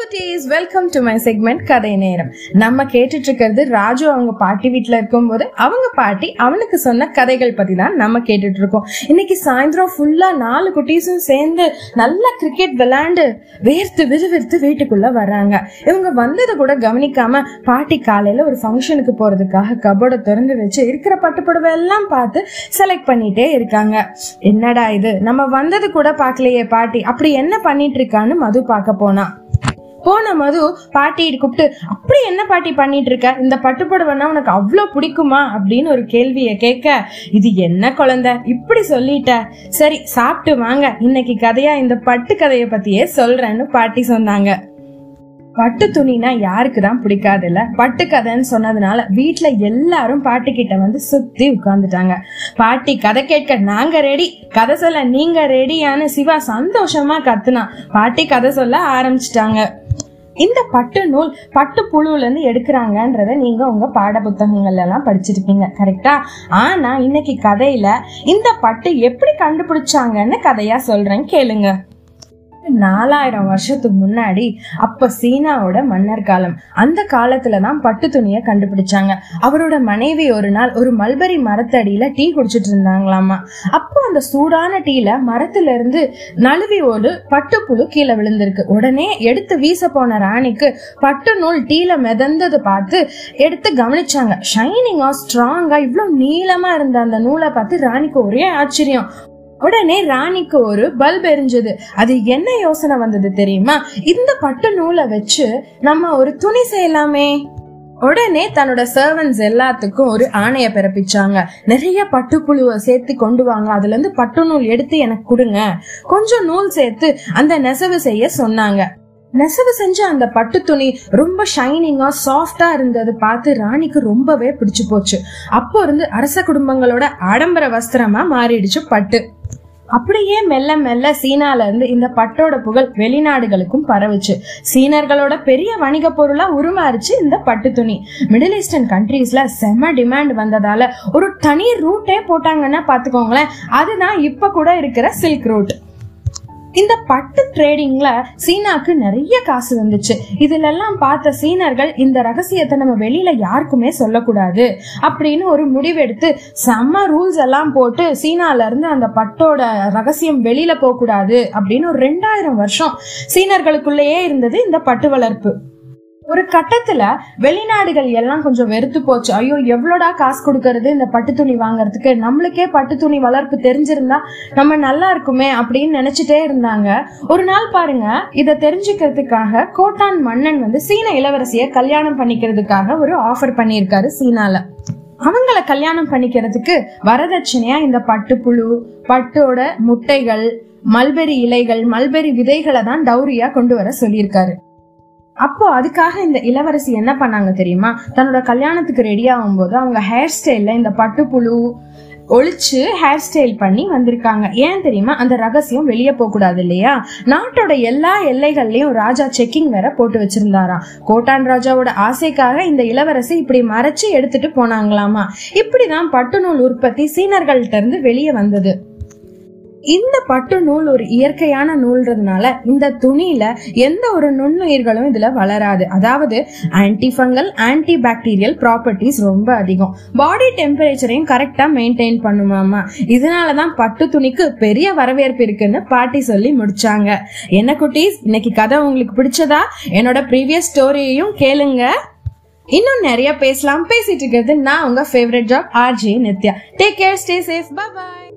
குட்டீஸ் welcome to my segment கதை நேரம். நம்ம கேட்டுட்டு இருக்கிறது ராஜு அவங்க பாட்டி வீட்ல இருக்கும்போது அவங்க பாட்டி அவனுக்கு சொன்ன கதைகள் பத்தி தான் நம்ம கேட்டுட்டு இருக்கோம் இன்னைக்கு சாயந்தரம் ஃபுல்லா நாலு குட்டீஸும் சேர்ந்து நல்லா கிரிக்கெட் விளையாண்டு வேர்த்து விறுவிறுத்து வீட்டுக்குள்ள வர்றாங்க. இவங்க வந்ததை கூட கவனிக்காம பாட்டி காலையில ஒரு ஃபங்க்ஷனுக்கு போறதுக்காக கபோர்டை திறந்து வச்சு இருக்கிற பட்டுப்புடவை எல்லாம் பார்த்து செலக்ட் பண்ணிட்டே இருக்காங்க. என்னடா இது? நம்ம வந்தது கூட பார்க்கலையே பாட்டி. அப்படி என்ன பண்ணிட்டு இருக்கான்னு மது பார்க்க போனா. போன மது பாட்டியை கூப்பிட்டு அப்படி என்ன பாட்டி பண்ணிட்டு இருக்க இந்த பட்டுப்புடவைனா உனக்கு அவ்வளோ பிடிக்குமா? அப்படின்னு ஒரு கேள்வியை கேட்க இது என்ன குழந்தை? இப்படி சொல்லிட்ட. சரி சாப்பிட்டு வாங்க. இன்னைக்கு கதையா இந்த பட்டு கதையை பத்தியே சொல்றேன்னு பாட்டி சொன்னாங்க. பட்டு துணினா யாருக்கு தான் பிடிக்காதுல்ல? பட்டு கதைன்னு சொன்னதுனால வீட்ல எல்லாரும் பாட்டி கிட்ட வந்து சுத்தி உட்கார்ந்துட்டாங்க. பாட்டி கதை கேட்க நாங்க ரெடி கதை சொல்ல நீங்க ரெடியான்னு சிவா சந்தோஷமா கத்துனா. பாட்டி கதை சொல்ல ஆரம்பிச்சிட்டாங்க. இந்த பட்டு நூல் பட்டு புழுல இருந்து எடுக்கிறாங்கன்றத நீங்க உங்க பாட புத்தகங்கள்ல எல்லாம் படிச்சிருப்பீங்க கரெக்டா ஆனா இன்னைக்கு கதையில இந்த பட்டு எப்படி கண்டுபிடிச்சாங்கன்னு கதையா சொல்கிறேன் கேளுங்க. நாலாயிரம் வருஷத்துக்கு முன்னாடி அப்ப சீனாவோட மன்னர் காலம். அந்த காலத்துல தான் பட்டு துணியை கண்டுபிடிச்சாங்க. அவரோட மனைவி ஒரு நாள் ஒரு மல்பரி மரத்தடியில டீ குடிச்சிட்டு இருந்தாங்களாமா. அப்போ அந்த சூடான டீல மரத்துல இருந்து நழுவி ஒரு பட்டுப்புழு கீழே விழுந்திருக்கு. உடனே எடுத்து வீச போன ராணிக்கு பட்டு நூல் டீல மிதந்தது பார்த்து எடுத்து கவனிச்சாங்க. ஷைனிங்கா ஸ்ட்ராங்கா இவ்வளவு நீளமா இருந்த அந்த நூலை பார்த்து ராணிக்கு ஒரே ஆச்சரியம். உடனே ராணிக்கு ஒரு பல்ப் எரிஞ்சது. அது என்ன யோசனை வந்தது தெரியுமா? இந்த பட்டு நூலை வச்சு நம்ம ஒரு துணி செய்யலாமே. உடனே தன்னோட சர்வன்ஸ் எல்லாத்துக்கும் ஒரு ஆணைய பிறப்பிச்சாங்க. நிறைய பட்டுப்புழுவை சேர்த்து கொண்டு வாங்க. அதுல இருந்து பட்டு நூல் எடுத்து எனக்கு கொடுங்க. கொஞ்சம் நூல் சேர்த்து அந்த நெசவு செய்ய சொன்னாங்க. நெசவு செஞ்ச அந்த பட்டு துணி ரொம்ப ஷைனிங்கா சாஃப்டா இருந்தது பார்த்து ராணிக்கு ரொம்பவே பிடிச்சு போச்சு. அப்போ இருந்து அரச குடும்பங்களோட ஆடம்பர வஸ்திரமா மாறிடுச்சு பட்டு. அப்படியே மெல்ல மெல்ல சீனால இருந்து இந்த பட்டோட புகழ் வெளிநாடுகளுக்கும் பரவுச்சு. சீனர்களோட பெரிய வணிக பொருளா உருமாறுச்சு இந்த பட்டு துணி. மிடில் ஈஸ்டர்ன் கண்ட்ரீஸ்ல செம டிமாண்ட் வந்ததால ஒரு தனி ரூட்டே போட்டாங்கன்னா பாத்துக்கோங்களேன் அதுதான் இப்ப கூட இருக்கிற சில்க் ரூட் இந்த பட்டு ட்ரேடிங்ல சீனாக்கு நிறைய காசு வந்துச்சு. இதுல எல்லாம் பார்த்த சீனர்கள் இந்த ரகசியத்தை நம்ம வெளியில யாருக்குமே சொல்லக்கூடாது. அப்படின்னு ஒரு முடிவெடுத்து செம்ம ரூல்ஸ் எல்லாம் போட்டு சீனால இருந்து அந்த பட்டோட ரகசியம் வெளியில போக கூடாது அப்படின்னு ஒரு ரெண்டாயிரம் வருஷம் சீனர்களுக்குள்ளேயே இருந்தது இந்த பட்டு வளர்ப்பு. ஒரு கட்டத்துல வெளிநாடுகள் எல்லாம் கொஞ்சம் வெறுத்து போச்சு. ஐயோ எவ்வளோடா காசு கொடுக்கறது இந்த பட்டு துணி வாங்குறதுக்கு? நம்மளுக்கே பட்டு துணி வளர்ப்பு தெரிஞ்சிருந்தா நம்ம நல்லா இருக்குமே அப்படின்னு நினைச்சிட்டே இருந்தாங்க. ஒரு நாள் பாருங்க இதை தெரிஞ்சுக்கிறதுக்காக கோட்டான் மன்னன் வந்து சீன இளவரசிய கல்யாணம் பண்ணிக்கிறதுக்காக ஒரு ஆஃபர் பண்ணியிருக்காரு சீனால. அவங்கள கல்யாணம் பண்ணிக்கிறதுக்கு வரதட்சணையா இந்த பட்டுப்புழு பட்டோட முட்டைகள் மல்பெரி இலைகள் மல்பெரி விதைகளை தான் டௌரியா கொண்டு வர சொல்லியிருக்காரு. அப்போ அதுக்காக இந்த இளவரசி என்ன பண்ணாங்க தெரியுமா? தன்னோட கல்யாணத்துக்கு ரெடி ஆகும்போது அவங்க ஹேர் ஸ்டைல்ல இந்த பட்டுப்புழு ஒழிச்சு ஹேர் ஸ்டைல் பண்ணி வந்திருக்காங்க. ஏன் தெரியுமா? அந்த ரகசியம் வெளியே போக கூடாது இல்லையா? நாட்டோட எல்லா எல்லைகள்லயும் ராஜா செக்கிங் வேற போட்டு வச்சிருந்தாராம் கோட்டான் ராஜாவோட ஆசைக்காக இந்த இளவரசி இப்படி மறைச்சு எடுத்துட்டு போனாங்களாமா? இப்படிதான் பட்டு நூல் உற்பத்தி சீனர்கள்ட்ட இருந்து வெளியே வந்தது. இந்த பட்டு நூல் ஒரு இயற்கையான நூல்றதுனால இந்த துணியில எந்த ஒரு நுண்ணுயிர்களும் இதுல வளராது. அதாவது ஆன்டிஃபங்கல் ஆன்டி பாக்டீரியல் ப்ராப்பர்ட்டிஸ் ரொம்ப அதிகம். பாடி டெம்பரேச்சரையும் கரெக்டா மெயின்டைன் பண்ணுமாமா. இதனாலதான் பட்டு துணிக்கு பெரிய வரவேற்பு இருக்குன்னு பாட்டி சொல்லி முடிச்சாங்க. என்ன குட்டீஸ் இன்னைக்கு கதை உங்களுக்கு பிடிச்சதா? என்னோட ப்ரீவியஸ் ஸ்டோரியையும் கேளுங்க. இன்னும் நிறைய பேசலாம். பேசிட்டு இருக்கிறது நான் உங்க favourite job RJ Nithya. Take care stay safe bye